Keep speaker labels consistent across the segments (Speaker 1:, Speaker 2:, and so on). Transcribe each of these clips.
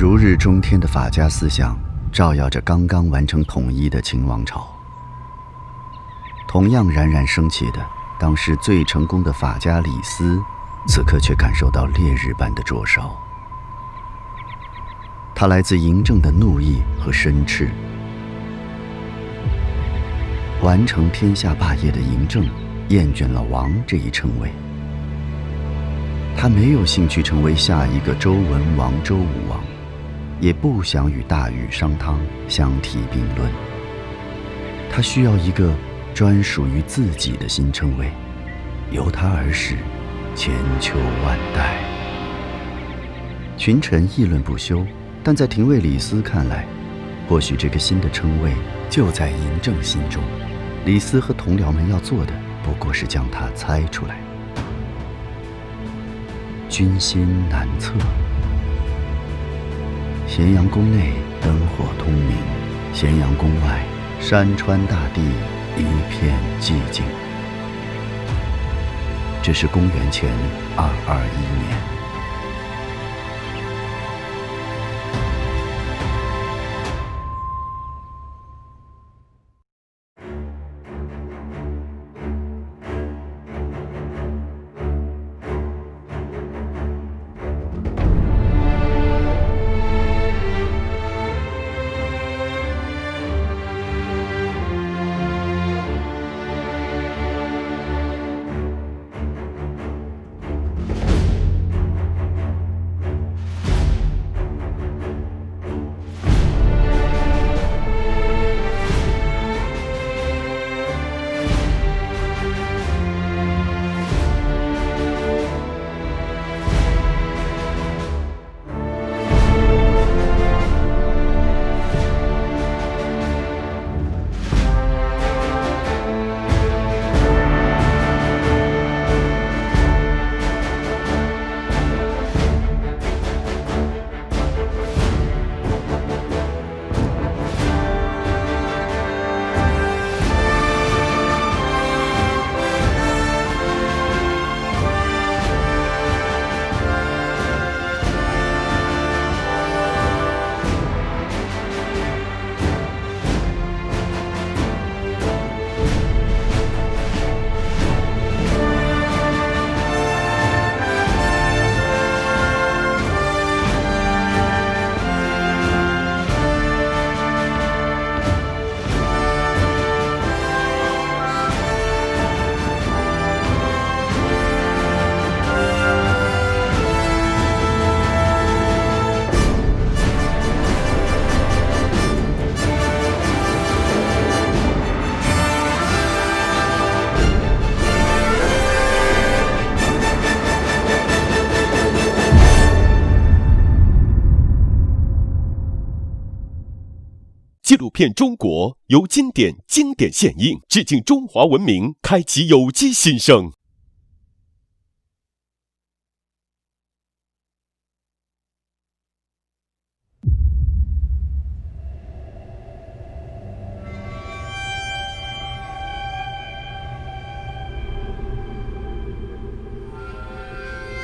Speaker 1: 如日中天的法家思想，照耀着刚刚完成统一的秦王朝。同样冉冉升起的，当时最成功的法家李斯，此刻却感受到烈日般的灼烧。他来自嬴政的怒意和申斥。完成天下霸业的嬴政，厌倦了“王”这一称谓。他没有兴趣成为下一个周文王、周武王，也不想与大禹、商汤相提并论。他需要一个专属于自己的新称谓，由他而始，千秋万代。群臣议论不休，但在廷尉李斯看来，或许这个新的称谓就在嬴政心中。李斯和同僚们要做的，不过是将他猜出来。军心难测，咸阳宫内灯火通明，咸阳宫外山川大地一片寂静。这是公元前二二一年。
Speaker 2: 纪录片《中国》由经典经典献映，致敬中华文明，开启有机新生。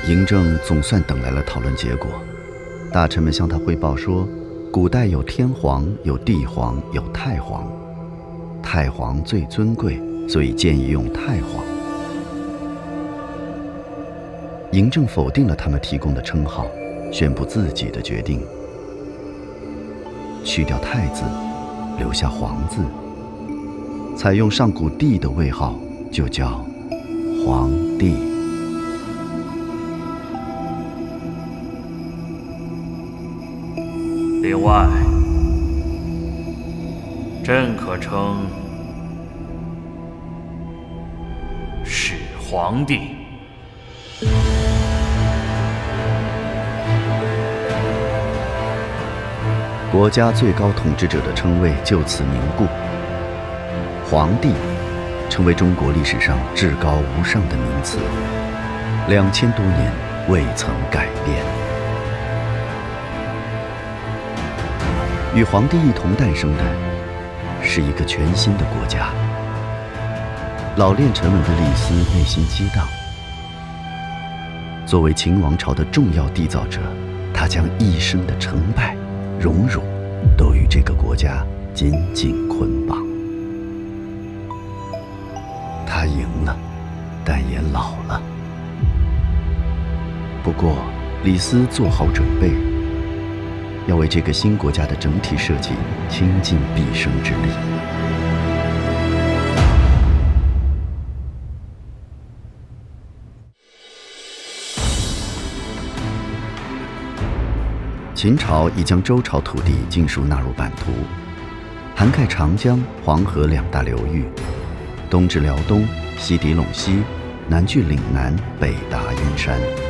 Speaker 1: 嬴政总算等来了讨论结果，大臣们向他汇报说。古代有天皇，有地皇，有太皇。太皇最尊贵，所以建议用太皇。嬴政否定了他们提供的称号，宣布自己的决定：去掉太字，留下皇字，采用上古帝的位号，就叫皇帝。
Speaker 3: 另外，朕可称始皇帝。
Speaker 1: 国家最高统治者的称谓就此凝固，皇帝成为中国历史上至高无上的名词，两千多年未曾改变。与皇帝一同诞生的，是一个全新的国家。老练沉稳的李斯内心激荡。作为秦王朝的重要缔造者，他将一生的成败、荣辱，都与这个国家紧紧捆绑。他赢了，但也老了。不过，李斯做好准备，要为这个新国家的整体设计倾尽毕生之力。秦朝已将周朝土地尽数纳入版图，涵盖长江、黄河两大流域，东至辽东，西抵陇西，南据岭南，北达阴山。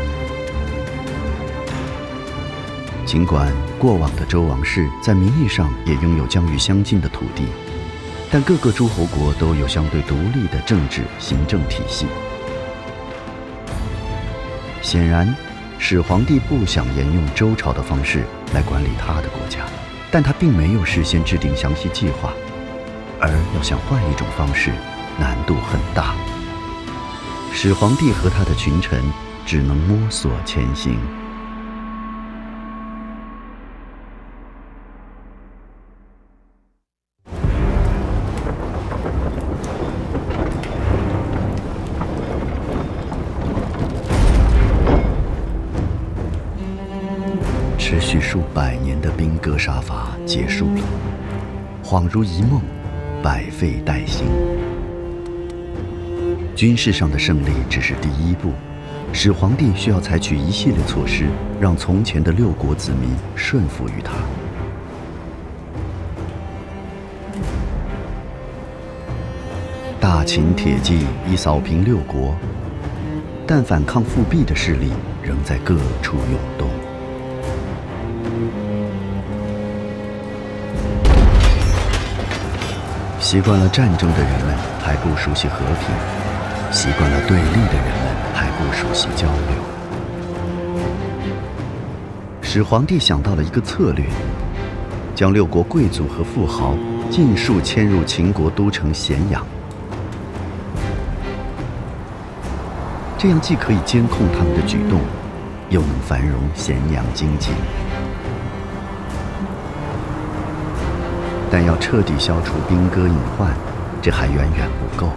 Speaker 1: 尽管过往的周王室在名义上也拥有疆域相近的土地，但各个诸侯国都有相对独立的政治行政体系。显然。始皇帝不想沿用周朝的方式来管理他的国家，但他并没有事先制定详细计划，而要想换一种方式，难度很大。始皇帝和他的群臣只能摸索前行。杀伐结束了，恍如一梦，百废待兴。军事上的胜利只是第一步，始皇帝需要采取一系列措施，让从前的六国子民顺服于他。大秦铁骑已扫平六国，但反抗复辟的势力仍在各处涌动。习惯了战争的人们还不熟悉和平，习惯了对立的人们还不熟悉交流。始皇帝想到了一个策略，将六国贵族和富豪尽数迁入秦国都城咸阳，这样既可以监控他们的举动，又能繁荣咸阳经济。但要彻底消除兵戈隐患，这还远远不够。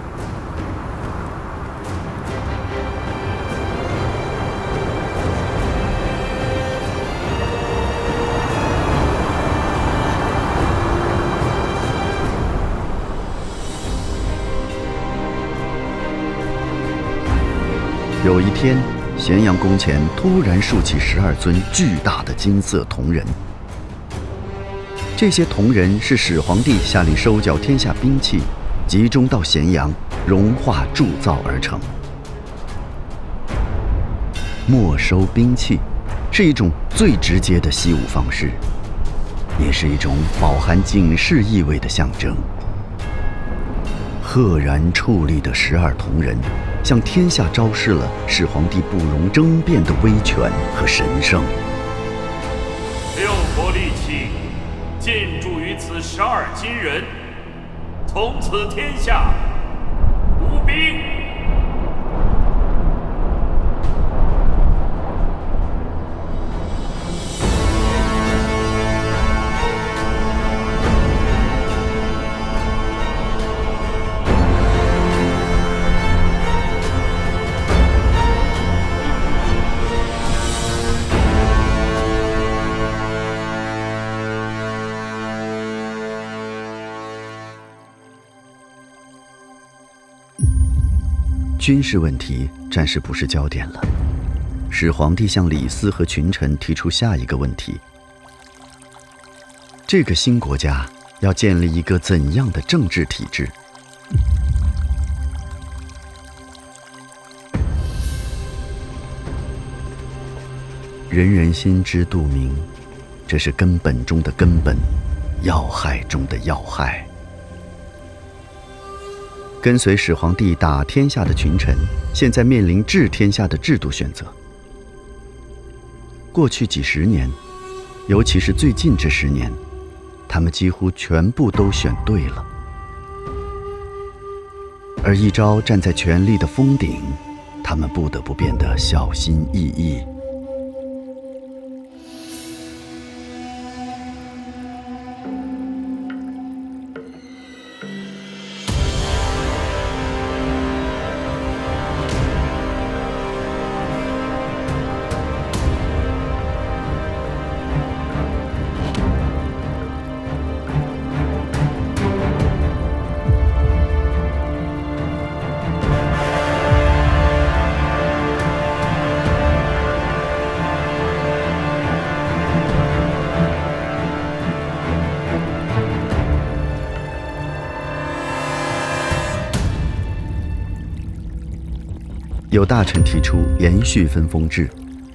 Speaker 1: 有一天，咸阳宫前突然竖起十二尊巨大的金色铜人。这些铜人是始皇帝下令收缴天下兵器，集中到咸阳，融化铸造而成。没收兵器是一种最直接的习武方式，也是一种饱含警示意味的象征。赫然矗立的十二铜人，向天下昭示了始皇帝不容争辩的威权和神圣。
Speaker 3: 建筑于此十二金人，从此天下
Speaker 1: 军事问题暂时不是焦点了。始皇帝向李斯和群臣提出下一个问题：这个新国家要建立一个怎样的政治体制？人人心知肚明，这是根本中的根本，要害中的要害。跟随始皇帝打天下的群臣，现在面临治天下的制度选择。过去几十年，尤其是最近这十年，他们几乎全部都选对了。而一朝站在权力的峰顶，他们不得不变得小心翼翼。大臣提出延续分封制，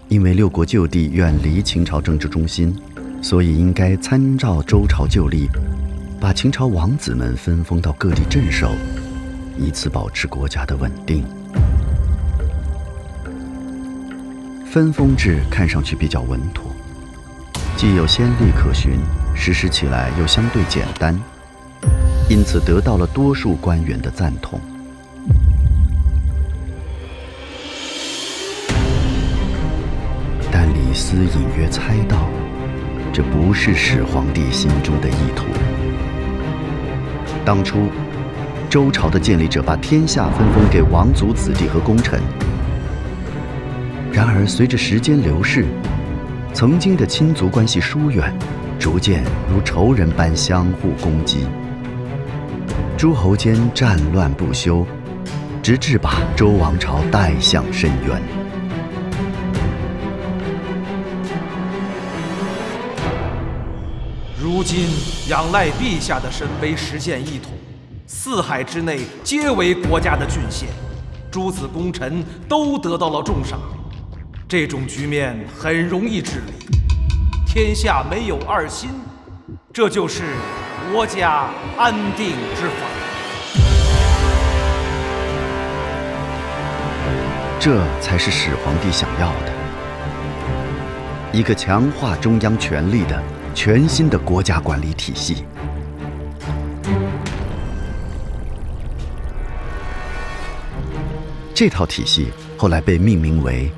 Speaker 1: 因为六国旧地远离秦朝政治中心，所以应该参照周朝旧例，把秦朝王子们分封到各地镇守，以此保持国家的稳定。分封制看上去比较稳妥，既有先例可循，实施起来又相对简单，因此得到了多数官员的赞同。斯隐约猜到，这不是始皇帝心中的意图。当初，周朝的建立者把天下分封给王族子弟和功臣。然而，随着时间流逝，曾经的亲族关系疏远，逐渐如仇人般相互攻击，诸侯间战乱不休，直至把周王朝带向深渊。
Speaker 4: 今仰赖陛下的神威实现一统，四海之内皆为国家的郡县，诸子功臣都得到了重赏。这种局面很容易治理，天下没有二心，这就是国家安定之法。
Speaker 1: 这才是始皇帝想要的，一个强化中央权力的全新的国家管理体系。这套体系后来被命名为。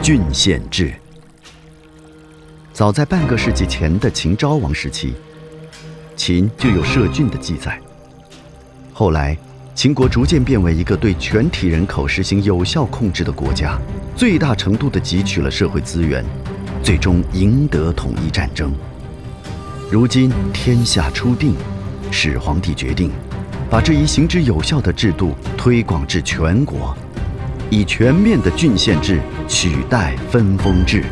Speaker 1: 郡县制，早在半个世纪前的秦昭王时期，秦就有设郡的记载。后来，秦国逐渐变为一个对全体人口实行有效控制的国家，最大程度地汲取了社会资源，最终赢得统一战争。如今天下初定，始皇帝决定把这一行之有效的制度推广至全国。以全面的郡县制取代分封制。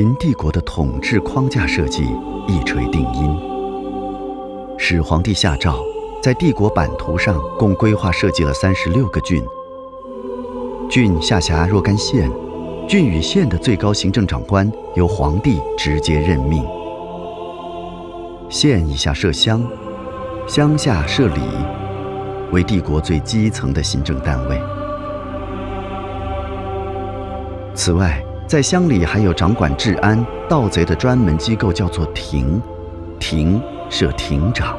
Speaker 1: 秦帝国的统治框架设计一锤定音。始皇帝下诏，在帝国版图上共规划设计了三十六个郡。郡下辖若干县，郡与县的最高行政长官由皇帝直接任命。县以下设乡，乡下设里，为帝国最基层的行政单位。此外，在乡里还有掌管治安、盗贼的专门机构，叫做亭，亭。设亭长，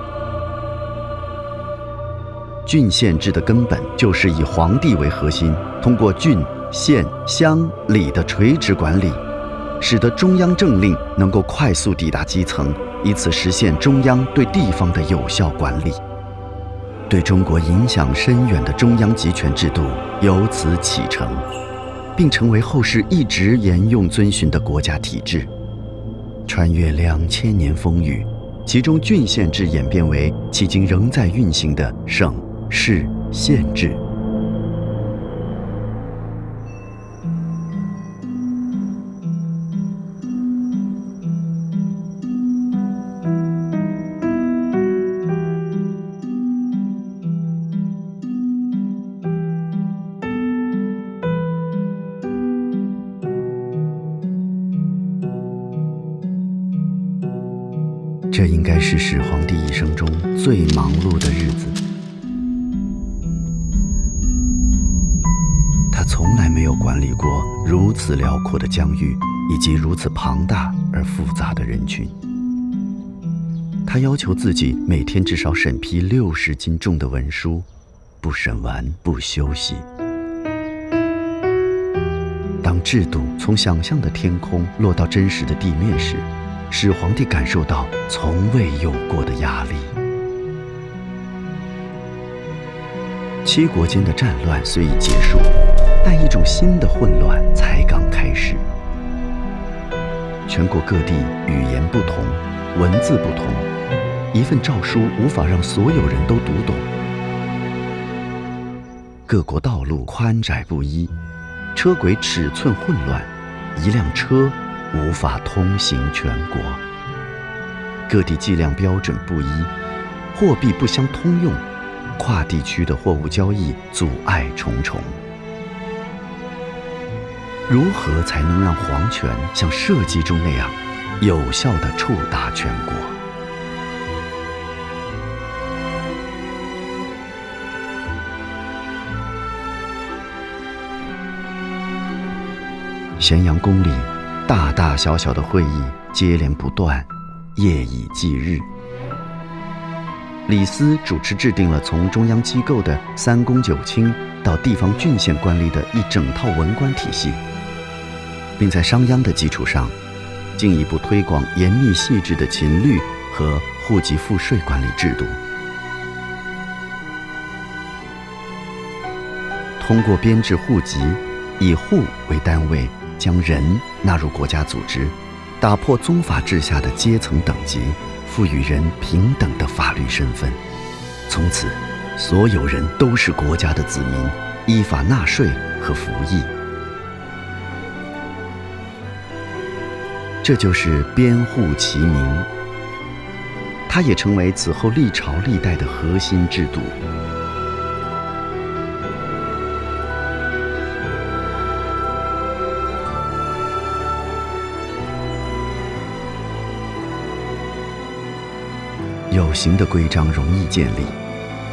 Speaker 1: 郡县制的根本就是以皇帝为核心，通过郡、县、乡、里的垂直管理，使得中央政令能够快速抵达基层，以此实现中央对地方的有效管理。对中国影响深远的中央集权制度由此启程，并成为后世一直沿用遵循的国家体制，穿越两千年风雨。其中，郡县制演变为迄今仍在运行的省市县制。此辽阔的疆域，以及如此庞大而复杂的人群。他要求自己每天至少审批六十斤重的文书，不审完不休息。当制度从想象的天空落到真实的地面时，使皇帝感受到从未有过的压力。七国间的战乱虽已结束，但一种新的混乱才刚开始。全国各地语言不同，文字不同，一份诏书无法让所有人都读懂。各国道路宽窄不一，车轨尺寸混乱，一辆车无法通行全国。各地计量标准不一，货币不相通用，跨地区的货物交易阻碍重重。如何才能让皇权像设计中那样，有效地触达全国？咸阳宫里，大大小小的会议接连不断，夜以继日。李斯主持制定了从中央机构的三公九卿到地方郡县官吏的一整套文官体系，并在商鞅的基础上，进一步推广严密细致的秦律和户籍赋税管理制度。通过编制户籍，以户为单位。将人纳入国家组织，打破宗法制下的阶层等级，赋予人平等的法律身份。从此，所有人都是国家的子民，依法纳税和服役。这就是编户齐民，它也成为此后历朝历代的核心制度。有形的规章容易建立，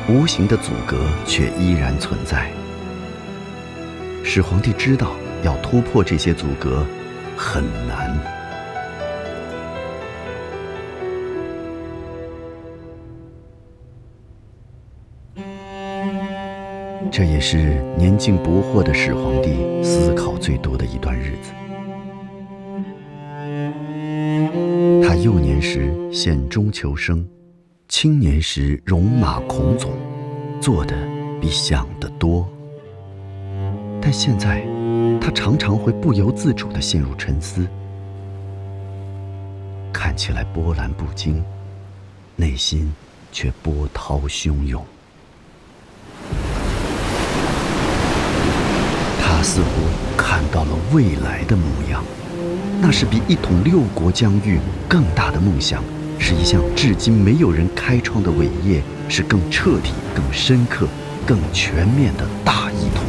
Speaker 1: 无形的阻隔却依然存在。始皇帝知道要突破这些阻隔很难，这也是年近不惑的始皇帝思考最多的一段日子。他幼年时献中求生。青年时戎马倥偬，做的比想的多。但现在，他常常会不由自主地陷入沉思，看起来波澜不惊，内心却波涛汹涌。他似乎看到了未来的模样，那是比一统六国疆域更大的梦想。是一项至今没有人开创的伟业，是更彻底、更深刻、更全面的大一统。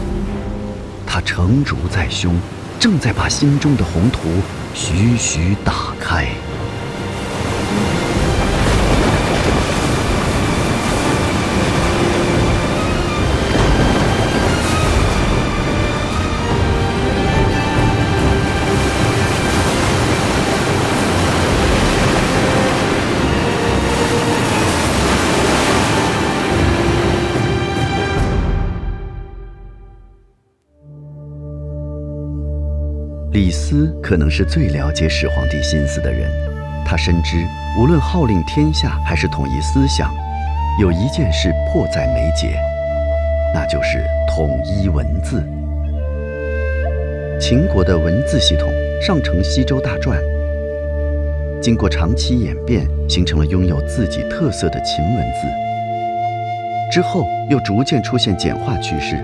Speaker 1: 他成竹在胸，正在把心中的宏图徐徐打开。斯可能是最了解始皇帝心思的人，他深知无论号令天下还是统一思想，有一件事迫在眉睫，那就是统一文字。秦国的文字系统上承西周大篆，经过长期演变，形成了拥有自己特色的秦文字。之后又逐渐出现简化趋势。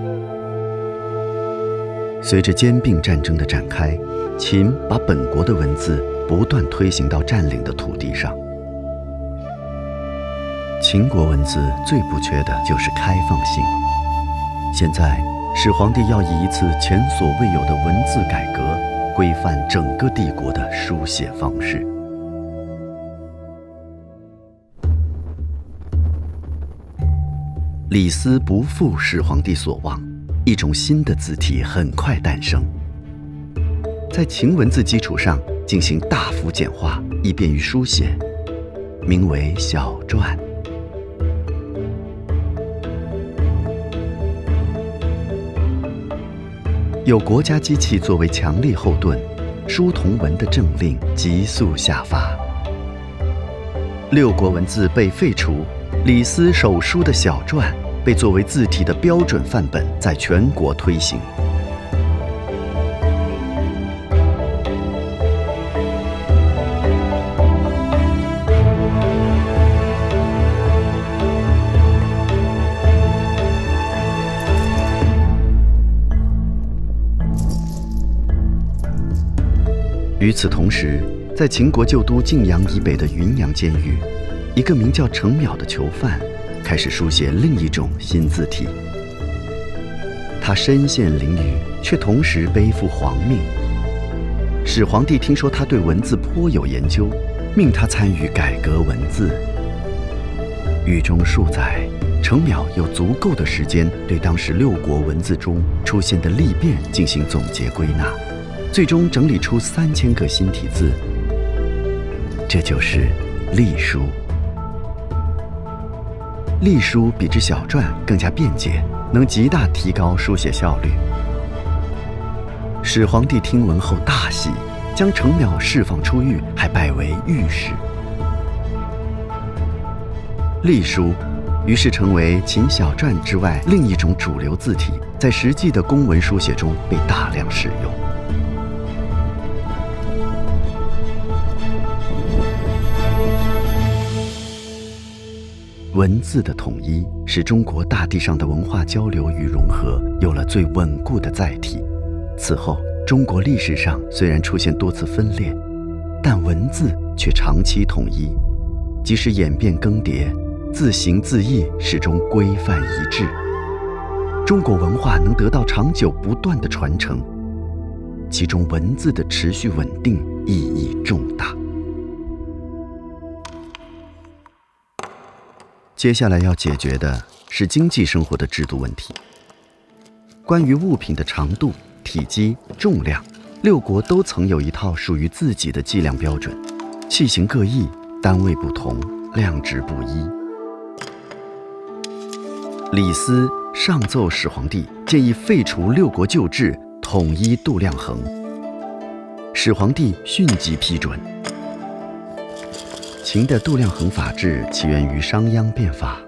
Speaker 1: 随着兼并战争的展开，秦把本国的文字不断推行到占领的土地上。秦国文字最不缺的就是开放性。现在，始皇帝要以一次前所未有的文字改革，规范整个帝国的书写方式。李斯不负始皇帝所望。一种新的字体很快诞生，在秦文字基础上进行大幅简化，以便于书写，名为小篆。有国家机器作为强力后盾，书同文的政令急速下发。六国文字被废除，李斯手书的小篆。被作为字体的标准范本，在全国推行。与此同时，在秦国旧都晋阳以北的云阳监狱，一个名叫程邈的囚犯开始书写另一种新字体。他身陷囹圄，却同时背负皇命。始皇帝听说他对文字颇有研究，命他参与改革文字。狱中数载，程邈有足够的时间对当时六国文字中出现的利变进行总结归纳，最终整理出三千个新体字。这就是隶书。隶书比之小篆更加便捷。能极大提高书写效率。始皇帝听闻后大喜，将程邈释放出狱，还拜为御史。隶书于是成为秦小篆之外另一种主流字体，在实际的公文书写中被大量使用。文字的统一，使中国大地上的文化交流与融合有了最稳固的载体。此后，中国历史上虽然出现多次分裂，但文字却长期统一。即使演变更迭，字形字义始终规范一致。中国文化能得到长久不断的传承，其中文字的持续稳定意义重大。接下来要解决的是经济生活的制度问题。关于物品的长度、体积、重量，六国都曾有一套属于自己的计量标准，器型各异，单位不同，量值不一。李斯上奏始皇帝，建议废除六国旧制，统一度量衡。始皇帝迅即批准。秦的度量衡法制起源于商鞅变法。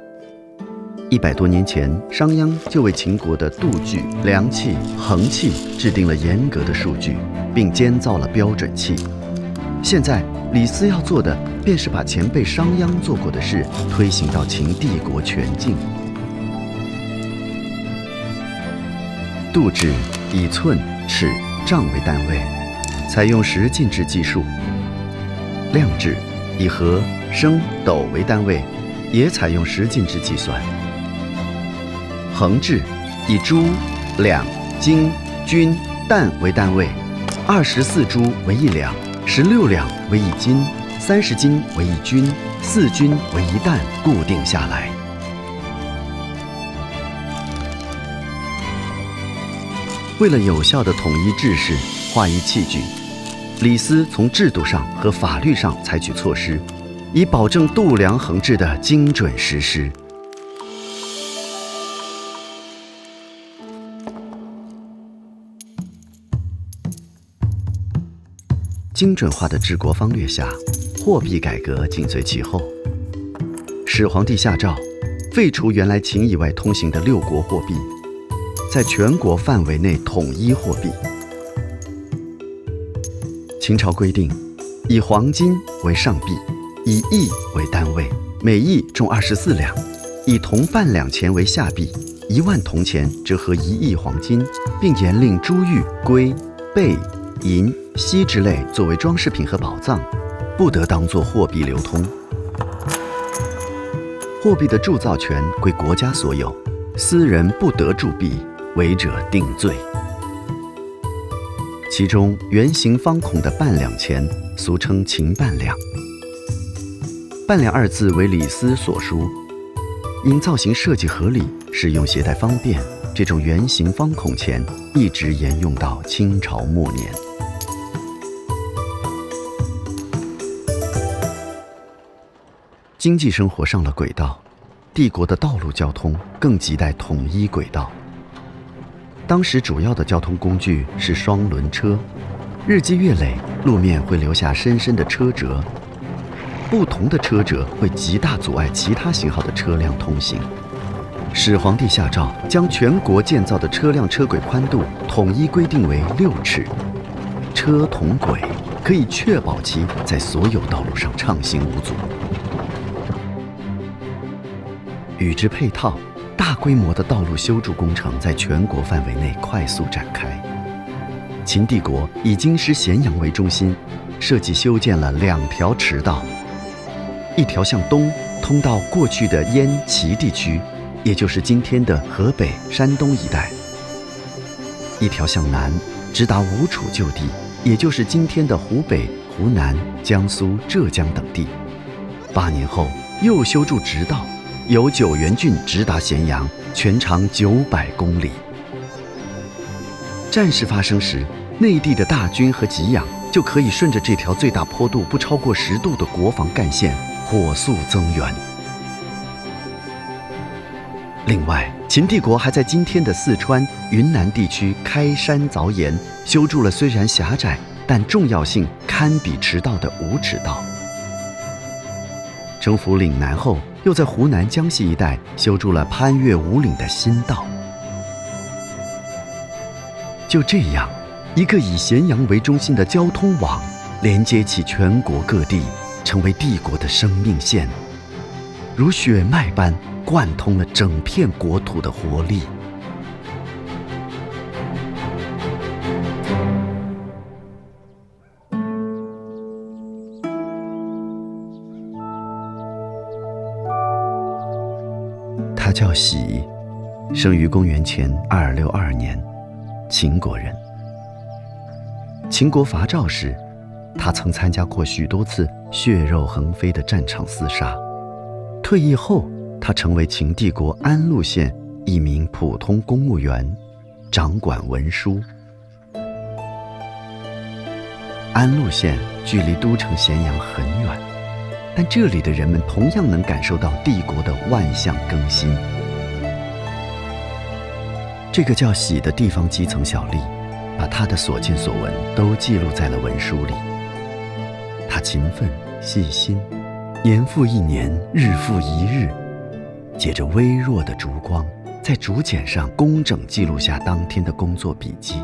Speaker 1: 一百多年前，商鞅就为秦国的度具、量器、衡器制定了严格的数据，并监造了标准器。现在，李斯要做的便是把前辈商鞅做过的事推行到秦帝国全境。度制以寸、尺、丈为单位，采用十进制计数；量制。以和、升、斗为单位，也采用十进制计算。衡制以铢、两、斤、均、担为单位，二十四铢为一两，十六两为一斤，三十斤为一均，四均为一担，固定下来。为了有效的统一制式，化一器具。李斯从制度上和法律上采取措施，以保证度量衡制的精准实施。精准化的治国方略下，货币改革紧随其后。始皇帝下诏，废除原来秦以外通行的六国货币，在全国范围内统一货币。秦朝规定，以黄金为上币，以亿为单位，每亿重二十四两；以铜半两钱为下币，一万铜钱折合一亿黄金，并严令珠玉、龟、贝、银、锡之类作为装饰品和宝藏，不得当作货币流通。货币的铸造权归国家所有，私人不得铸币，违者定罪。其中圆形方孔的半两钱，俗称秦半两。半两二字为李斯所书，因造型设计合理，使用携带方便，这种圆形方孔钱一直沿用到清朝末年。经济生活上了轨道，帝国的道路交通更亟待统一轨道。当时主要的交通工具是双轮车，日积月累，路面会留下深深的车辙。不同的车辙会极大阻碍其他型号的车辆通行。始皇帝下诏，将全国建造的车辆车轨宽度统一规定为六尺，车同轨，可以确保其在所有道路上畅行无阻。与之配套。大规模的道路修筑工程在全国范围内快速展开。秦帝国以京师咸阳为中心，设计修建了两条驰道，一条向东通到过去的燕齐地区，也就是今天的河北、山东一带；一条向南直达吴楚旧地，也就是今天的湖北、湖南、江苏、浙江等地。八年后又修筑直道，由九原郡直达咸阳，全长九百公里。战事发生时，内地的大军和给养就可以顺着这条最大坡度不超过十度的国防干线火速增援。另外，秦帝国还在今天的四川、云南地区开山凿岩，修筑了虽然狭窄但重要性堪比驰道的五尺道。征服岭南后，又在湖南、江西一带修筑了攀越五岭的新道。就这样，一个以咸阳为中心的交通网，连接起全国各地，成为帝国的生命线，如血脉般贯通了整片国土的活力。叫喜，生于公元前二六二年。秦国人。秦国伐赵时，他曾参加过许多次血肉横飞的战场厮杀。退役后，他成为秦帝国安陆县一名普通公务员，掌管文书。安陆县距离都城咸阳很远，但这里的人们同样能感受到帝国的万象更新。这个叫喜的地方基层小吏，把他的所见所闻都记录在了文书里。他勤奋细心，年复一年，日复一日，借着微弱的烛光，在竹简上工整记录下当天的工作笔记。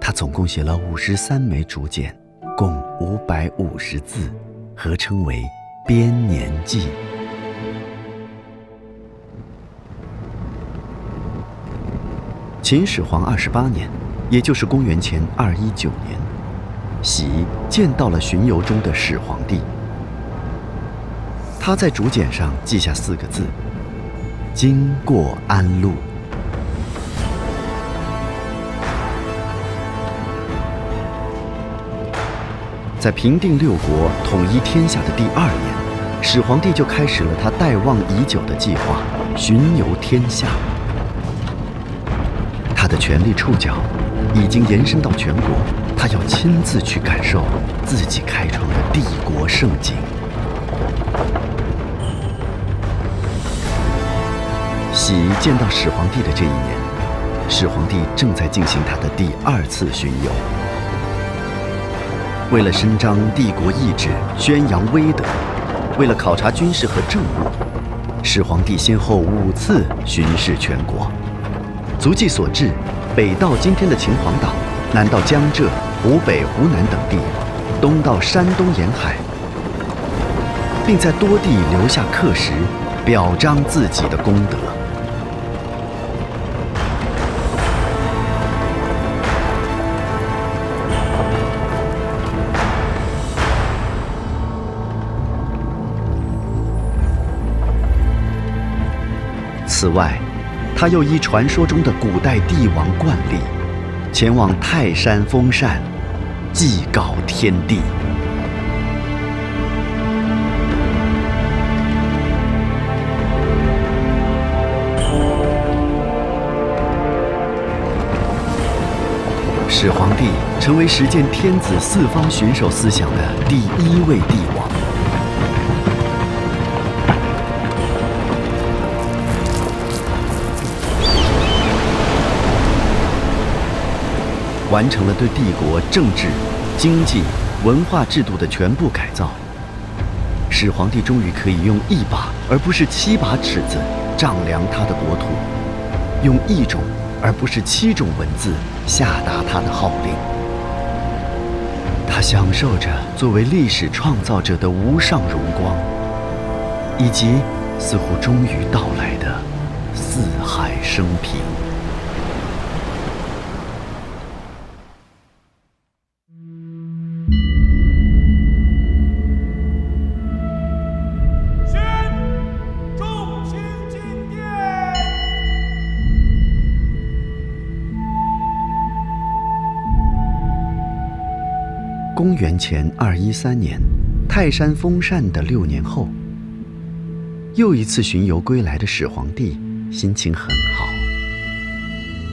Speaker 1: 他总共写了五十三枚竹简，共五百五十字，合称为《编年记》。秦始皇二十八年，也就是公元前二一九年，喜见到了巡游中的始皇帝。他在竹简上记下四个字：“经过安陆。”在平定六国、统一天下的第二年，始皇帝就开始了他待望已久的计划——巡游天下。他的权力触角已经延伸到全国，他要亲自去感受自己开创的帝国盛景。喜见到始皇帝的这一年，始皇帝正在进行他的第二次巡游。为了伸张帝国意志、宣扬威德，为了考察军事和政务，始皇帝先后五次巡视全国。足迹所至，北到今天的秦皇岛，南到江浙、湖北、湖南等地，东到山东沿海，并在多地留下刻石，表彰自己的功德。此外，他又依传说中的古代帝王惯例，前往泰山封禅，祭告天地。始皇帝成为实践天子四方巡守思想的第一位帝王。完成了对帝国政治、经济、文化制度的全部改造，始皇帝终于可以用一把而不是七把尺子丈量他的国土，用一种而不是七种文字下达他的号令。他享受着作为历史创造者的无上荣光，以及似乎终于到来的四海升平。元前二一三年，泰山封禅的六年后，又一次巡游归来的始皇帝心情很好。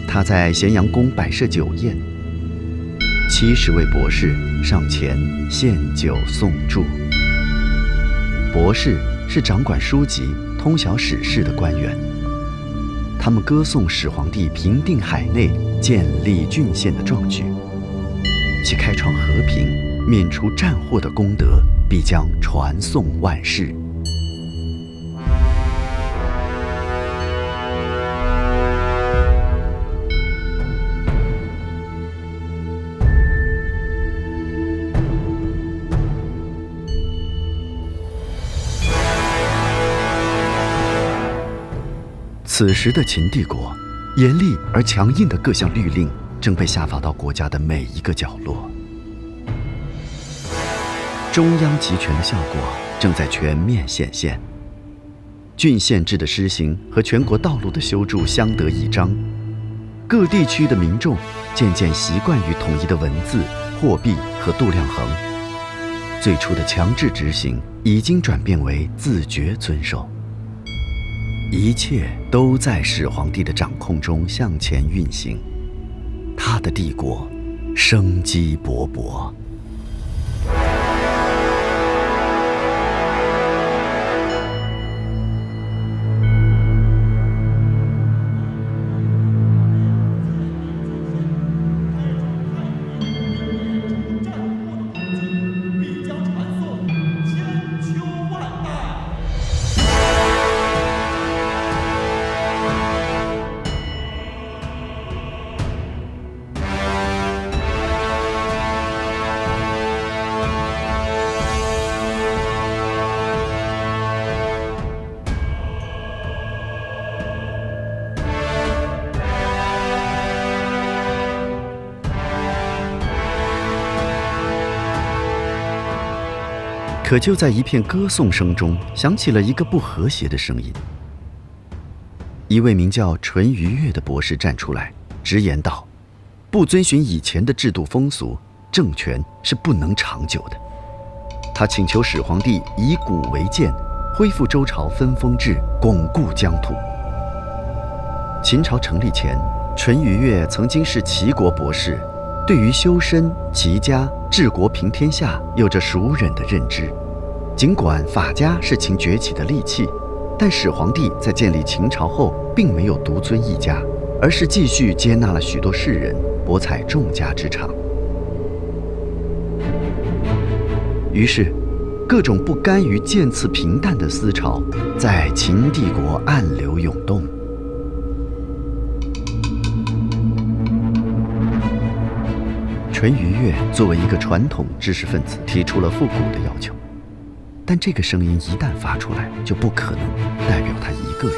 Speaker 1: 他在咸阳宫摆设酒宴，七十位博士上前献酒送祝。博士是掌管书籍、通晓史事的官员，他们歌颂始皇帝平定海内、建立郡县的壮举。其开创和平、免除战祸的功德，必将传颂万世。此时的秦帝国，严厉而强硬的各项律令。正被下发到国家的每一个角落，中央集权的效果正在全面显现。郡县制的施行和全国道路的修筑相得益彰，各地区的民众渐渐习惯于统一的文字、货币和度量衡。最初的强制执行已经转变为自觉遵守，一切都在始皇帝的掌控中向前运行。他的帝国生机勃勃。可就在一片歌颂声中，响起了一个不和谐的声音。一位名叫淳于越的博士站出来，直言道：“不遵循以前的制度风俗，政权是不能长久的。”他请求始皇帝以古为鉴，恢复周朝分封制，巩固疆土。秦朝成立前，淳于越曾经是齐国博士。对于修身齐家治国平天下有着熟稔的认知。尽管法家是秦崛起的利器，但始皇帝在建立秦朝后，并没有独尊一家，而是继续接纳了许多士人，博采众家之长。于是，各种不甘于渐次平淡的思潮，在秦帝国暗流涌动。淳于越作为一个传统知识分子，提出了复古的要求，但这个声音一旦发出来，就不可能代表他一个人。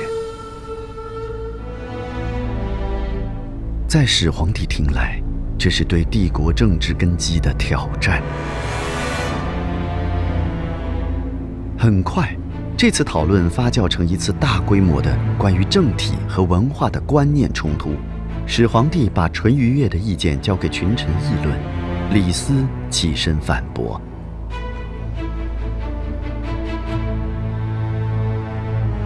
Speaker 1: 在始皇帝听来，这是对帝国政治根基的挑战。很快，这次讨论发酵成一次大规模的关于政体和文化的观念冲突。始皇帝把淳于越的意见交给群臣议论，李斯起身反驳：“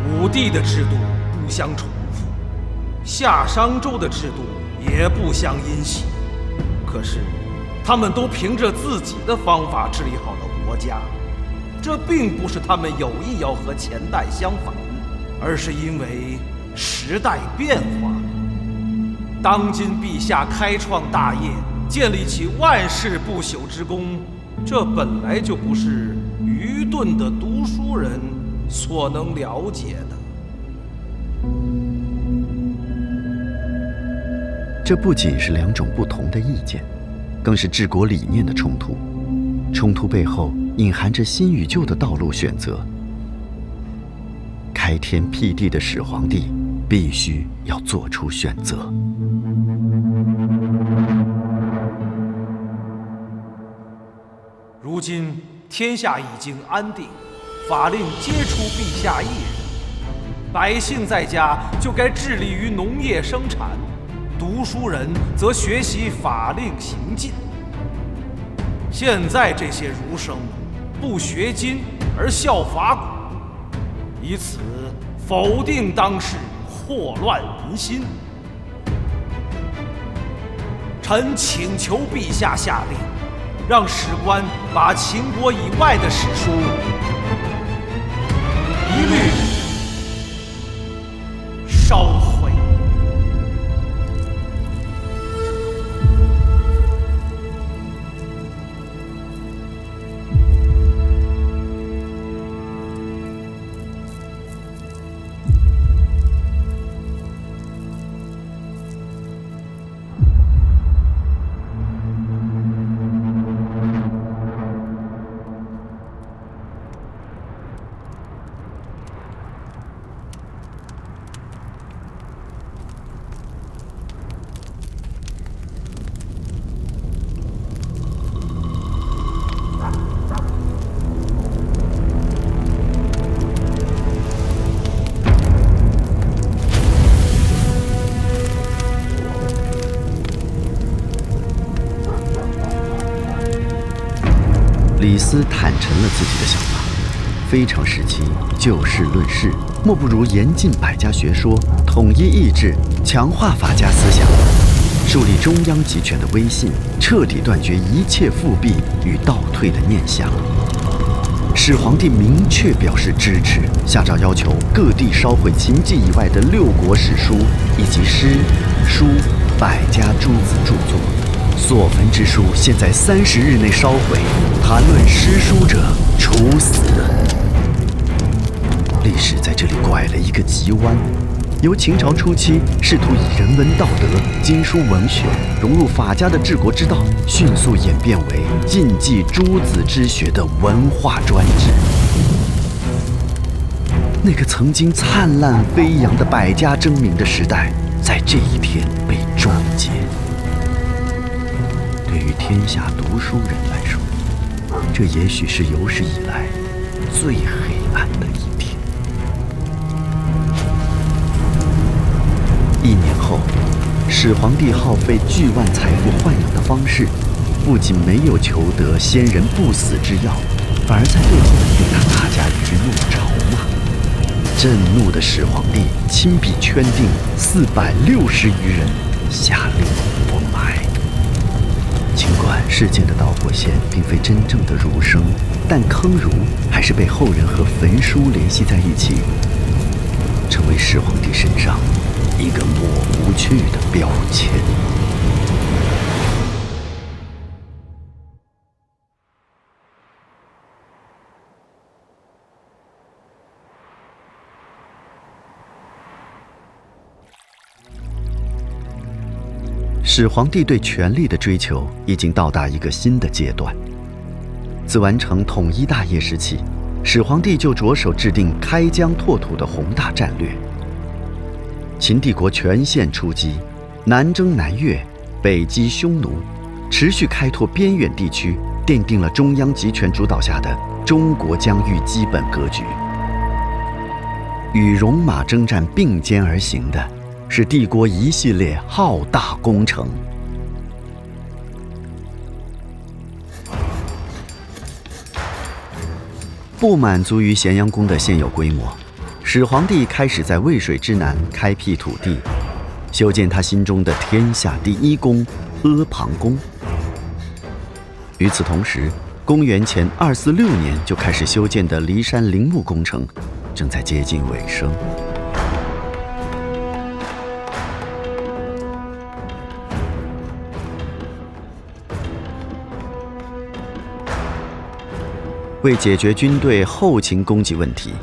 Speaker 4: 武帝的制度不相重复，夏商周的制度也不相因袭。可是，他们都凭着自己的方法治理好了国家，这并不是他们有意要和前代相反，而是因为时代变化。”当今陛下开创大业，建立起万世不朽之功，这本来就不是愚钝的读书人所能了解的。
Speaker 1: 这不仅是两种不同的意见，更是治国理念的冲突。冲突背后隐含着新与旧的道路选择。开天辟地的始皇帝必须要做出选择。
Speaker 4: 如今天下已经安定，法令皆出陛下一人，百姓在家就该致力于农业生产，读书人则学习法令行进。现在这些儒生不学今而效法古，以此否定当世，祸乱民心。臣请求陛下下令，让史官把秦国以外的史书一律烧毁。
Speaker 1: 非常时期就事论事，莫不如严禁百家学说，统一意志，强化法家思想，树立中央集权的威信，彻底断绝一切复辟与倒退的念想。始皇帝明确表示支持，下诏要求各地烧毁秦记以外的六国史书以及诗、书、百家诸子著作。所焚之书，现在三十日内烧毁。谈论诗书者，处死。历史在这里拐了一个急弯，由秦朝初期试图以人文道德、经书文学融入法家的治国之道，迅速演变为禁忌诸子之学的文化专制。那个曾经灿烂飞扬的百家争鸣的时代，在这一天被终结。对于天下读书人来说，这也许是有史以来最黑暗的一天。始皇帝耗费巨万财富豢养的方式，不仅没有求得先人不死之药，反而在背后对他大加愚弄嘲骂。震怒的始皇帝亲笔圈定四百六十余人，下令活埋。尽管事件的导火线并非真正的儒生，但坑儒还是被后人和焚书联系在一起，成为始皇帝身上一个抹不去的标签。始皇帝对权力的追求已经到达一个新的阶段。自完成统一大业时起，始皇帝就着手制定开疆拓土的宏大战略。秦帝国全线出击，南征南越，北击匈奴，持续开拓边远地区，奠定了中央集权主导下的中国疆域基本格局。与戎马征战并肩而行的。是帝国一系列浩大工程。不满足于咸阳宫的现有规模，始皇帝开始在渭水之南开辟土地，修建他心中的天下第一宫阿房宫。与此同时，公元前二四六年就开始修建的骊山陵墓工程，正在接近尾声。为解决军队后勤供给问题，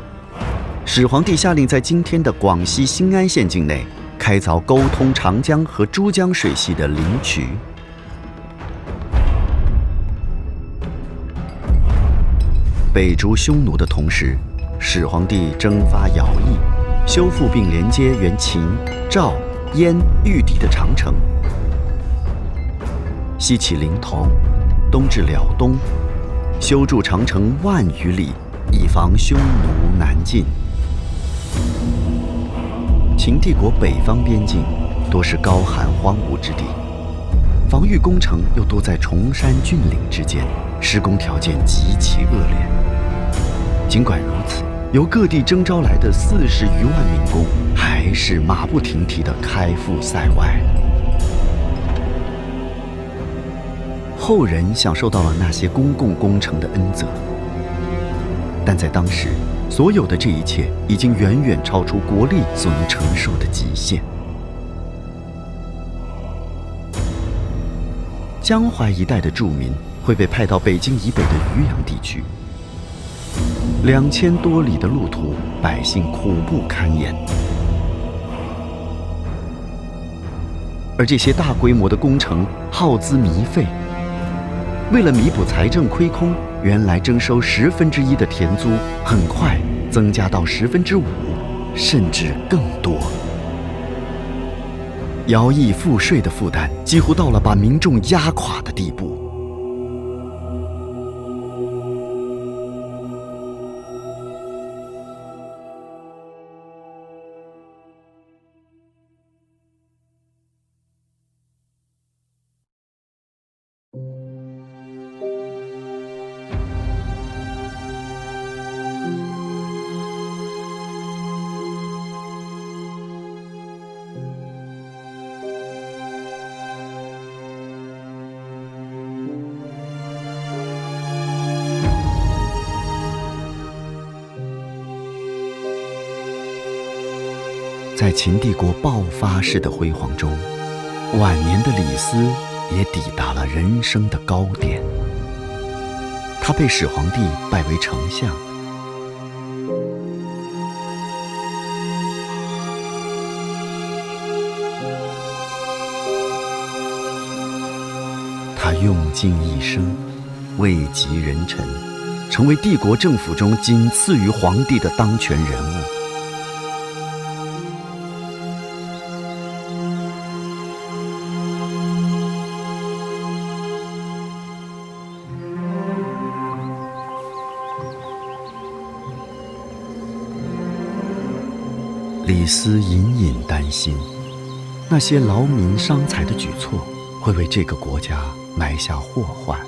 Speaker 1: 始皇帝下令在今天的广西新安县境内开凿沟通长江和珠江水系的灵渠。北逐匈奴的同时，始皇帝征发徭役，修复并连接原秦、赵、燕、玉地的长城，西起临潼，东至辽东。修筑长城万余里，以防匈奴南进。秦帝国北方边境多是高寒荒芜之地，防御工程又多在崇山峻岭之间，施工条件极其恶劣。尽管如此，由各地征召来的四十余万民工，还是马不停蹄地开赴塞外。后人享受到了那些公共工程的恩泽，但在当时，所有的这一切已经远远超出国力所能承受的极限。江淮一带的住民会被派到北京以北的渔阳地区，两千多里的路途，百姓苦不堪言，而这些大规模的工程耗资弥费。为了弥补财政亏空，原来征收十分之一的田租，很快增加到十分之五，甚至更多。徭役赋税的负担几乎到了把民众压垮的地步。在秦帝国爆发式的辉煌中，晚年的李斯也抵达了人生的高点。他被始皇帝拜为丞相，他用尽一生，位极人臣，成为帝国政府中仅次于皇帝的当权人物。李斯隐隐担心，那些劳民伤财的举措会为这个国家埋下祸患，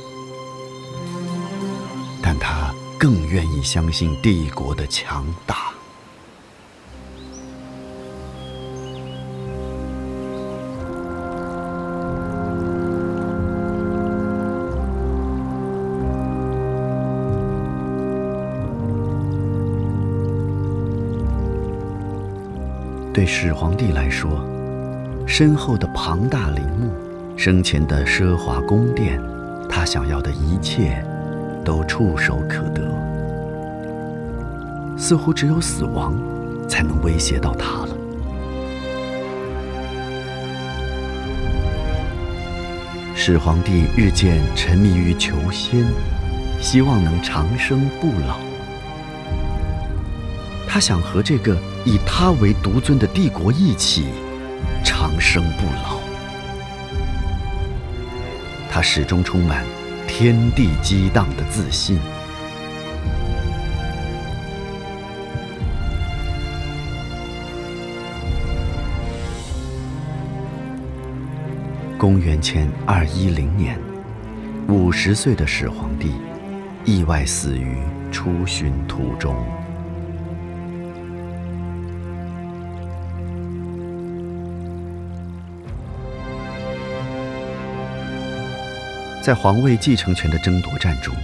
Speaker 1: 但他更愿意相信帝国的强大。对始皇帝来说，身后的庞大陵墓、生前的奢华宫殿，他想要的一切，都触手可得。似乎只有死亡，才能威胁到他了。始皇帝日渐沉迷于求仙，希望能长生不老。他想和这个以他为独尊的帝国一起长生不老。他始终充满天地激荡的自信。公元前二一零年，五十岁的始皇帝意外死于出巡途中。在皇位继承权的争夺战中，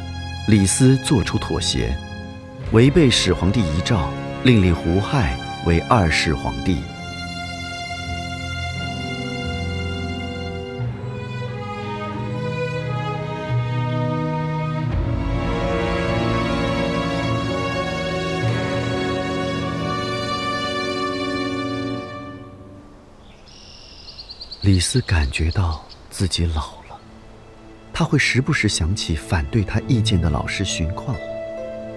Speaker 1: 李斯做出妥协，违背始皇帝遗诏，另立胡亥为二世皇帝。李斯感觉到自己老了。他会时不时想起反对他意见的老师荀况，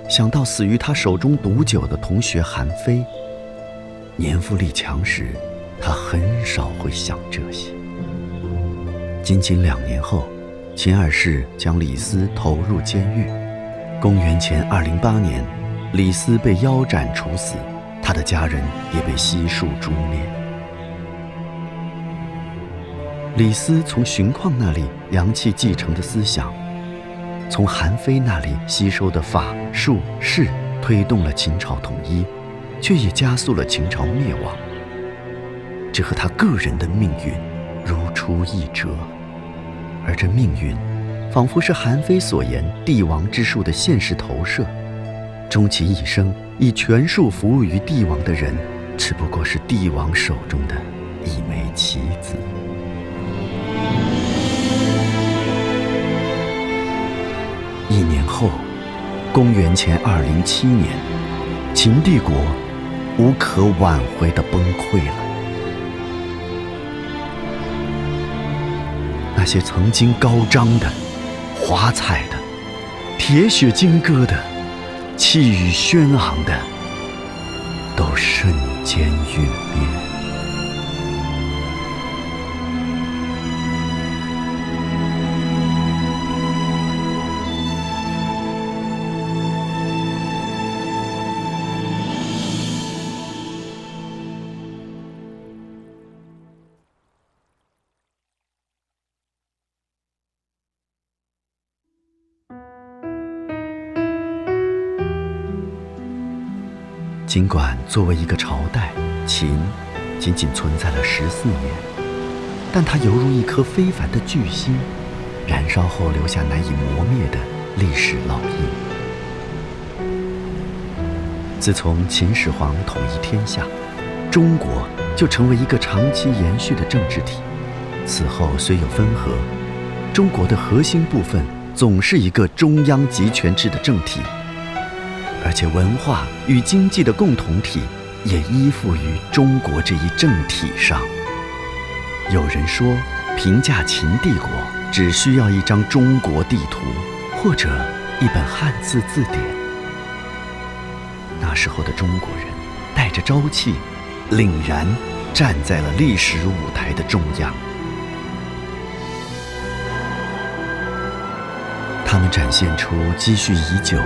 Speaker 1: 想到死于他手中毒酒的同学韩非。年富力强时，他很少会想这些。仅仅两年后，秦二世将李斯投入监狱。公元前二零八年，李斯被腰斩处死，他的家人也被悉数诛灭。李斯从荀况那里扬弃继承的思想，从韩非那里吸收的法术士，推动了秦朝统一，却也加速了秦朝灭亡。这和他个人的命运如出一辙，而这命运，仿佛是韩非所言帝王之术的现实投射。终其一生以权术服务于帝王的人，只不过是帝王手中的一枚棋子。一年后，公元前二零七年，秦帝国无可挽回的崩溃了。那些曾经高张的、华彩的、铁血金戈的、气宇轩昂的，都瞬间陨灭。尽管作为一个朝代，秦仅仅存在了十四年，但它犹如一颗非凡的巨星，燃烧后留下难以磨灭的历史烙印。自从秦始皇统一天下，中国就成为一个长期延续的政治体。此后虽有分合，中国的核心部分总是一个中央集权制的政体。而且文化与经济的共同体也依附于中国这一政体上。有人说，评价秦帝国只需要一张中国地图或者一本汉字字典。那时候的中国人带着朝气，凛然站在了历史舞台的中央。他们展现出积蓄已久。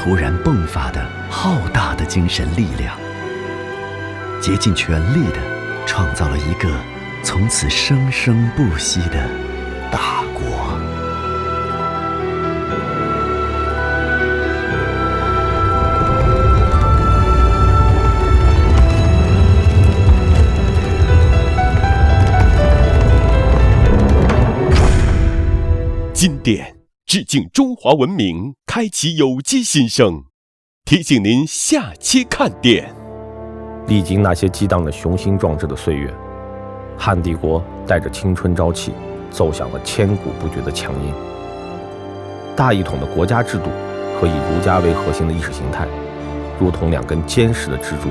Speaker 1: 突然迸发的浩大的精神力量，竭尽全力的创造了一个从此生生不息的大国。
Speaker 2: 经典。致敬中华文明，开启有机新生。提醒您下期看点。
Speaker 5: 历经那些激荡的雄心壮志的岁月，汉帝国带着青春朝气，奏响了千古不绝的强音。大一统的国家制度和以儒家为核心的意识形态，如同两根坚实的支柱，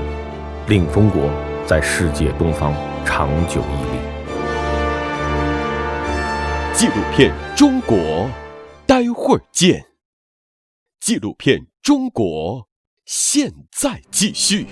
Speaker 5: 令中国在世界东方长久屹立。
Speaker 2: 纪录片《中国》。待会儿见。纪录片《中国》现在继续。